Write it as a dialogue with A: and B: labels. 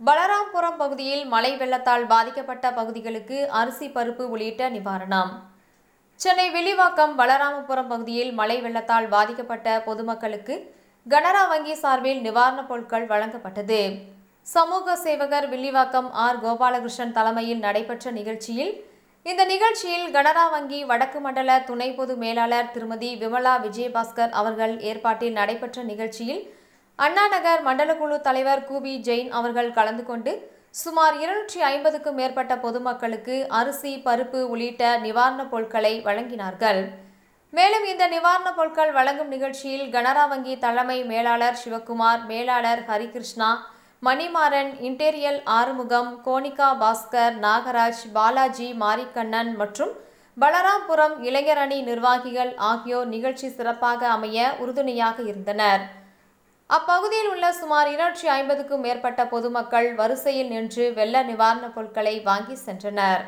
A: பலராம்புரம் பகுதியில் மழை வெள்ளத்தால் பாதிக்கப்பட்ட பகுதிகளுக்கு அரிசி பருப்பு உள்ளிட்ட நிவாரணம். சென்னை வில்லிவாக்கம் பலராமபுரம் பகுதியில் மழை வெள்ளத்தால் பாதிக்கப்பட்ட பொதுமக்களுக்கு கனரா வங்கி சார்பில் நிவாரணப் பொருட்கள் வழங்கப்பட்டது. சமூக சேவகர் வில்லிவாக்கம் ஆர். கோபாலகிருஷ்ணன் தலைமையில் நடைபெற்ற நிகழ்ச்சியில் இந்த நிகழ்ச்சியில் கனரா வங்கி வடக்கு மண்டல துணை பொது மேலாளர் திருமதி விமலா விஜயபாஸ்கர் அவர்கள் ஏற்பாட்டில் நடைபெற்ற நிகழ்ச்சியில் அண்ணா நகர் மண்டலக்குழு தலைவர் கூபி ஜெயின் அவர்கள் கலந்து கொண்டு சுமார் இருநூற்றி ஐம்பதுக்கும் மேற்பட்ட பொதுமக்களுக்கு அரிசி பருப்பு உள்ளிட்ட நிவாரணப் பொருட்களை வழங்கினார்கள். மேலும் இந்த நிவாரணப் பொருட்கள் வழங்கும் நிகழ்ச்சியில் கனரா வங்கி தலைமை மேலாளர் சிவக்குமார் மேலாளர் ஹரிகிருஷ்ணா மணிமாறன் இன்டீரியல் ஆறுமுகம் கோனிகா பாஸ்கர் நாகராஜ் பாலாஜி மாரிக்கண்ணன் மற்றும் பலராம்புரம் இளைஞரணி நிர்வாகிகள் ஆகியோர் நிகழ்ச்சி சிறப்பாக அமைய உறுதுணையாக இருந்தனர். அப்பகுதியில் உள்ள சுமார் இருநூற்றி ஐம்பதுக்கும் மேற்பட்ட பொதுமக்கள் வரிசையில் நின்று வெள்ள நிவாரணப் பொருட்களை வாங்கி சென்றனர்.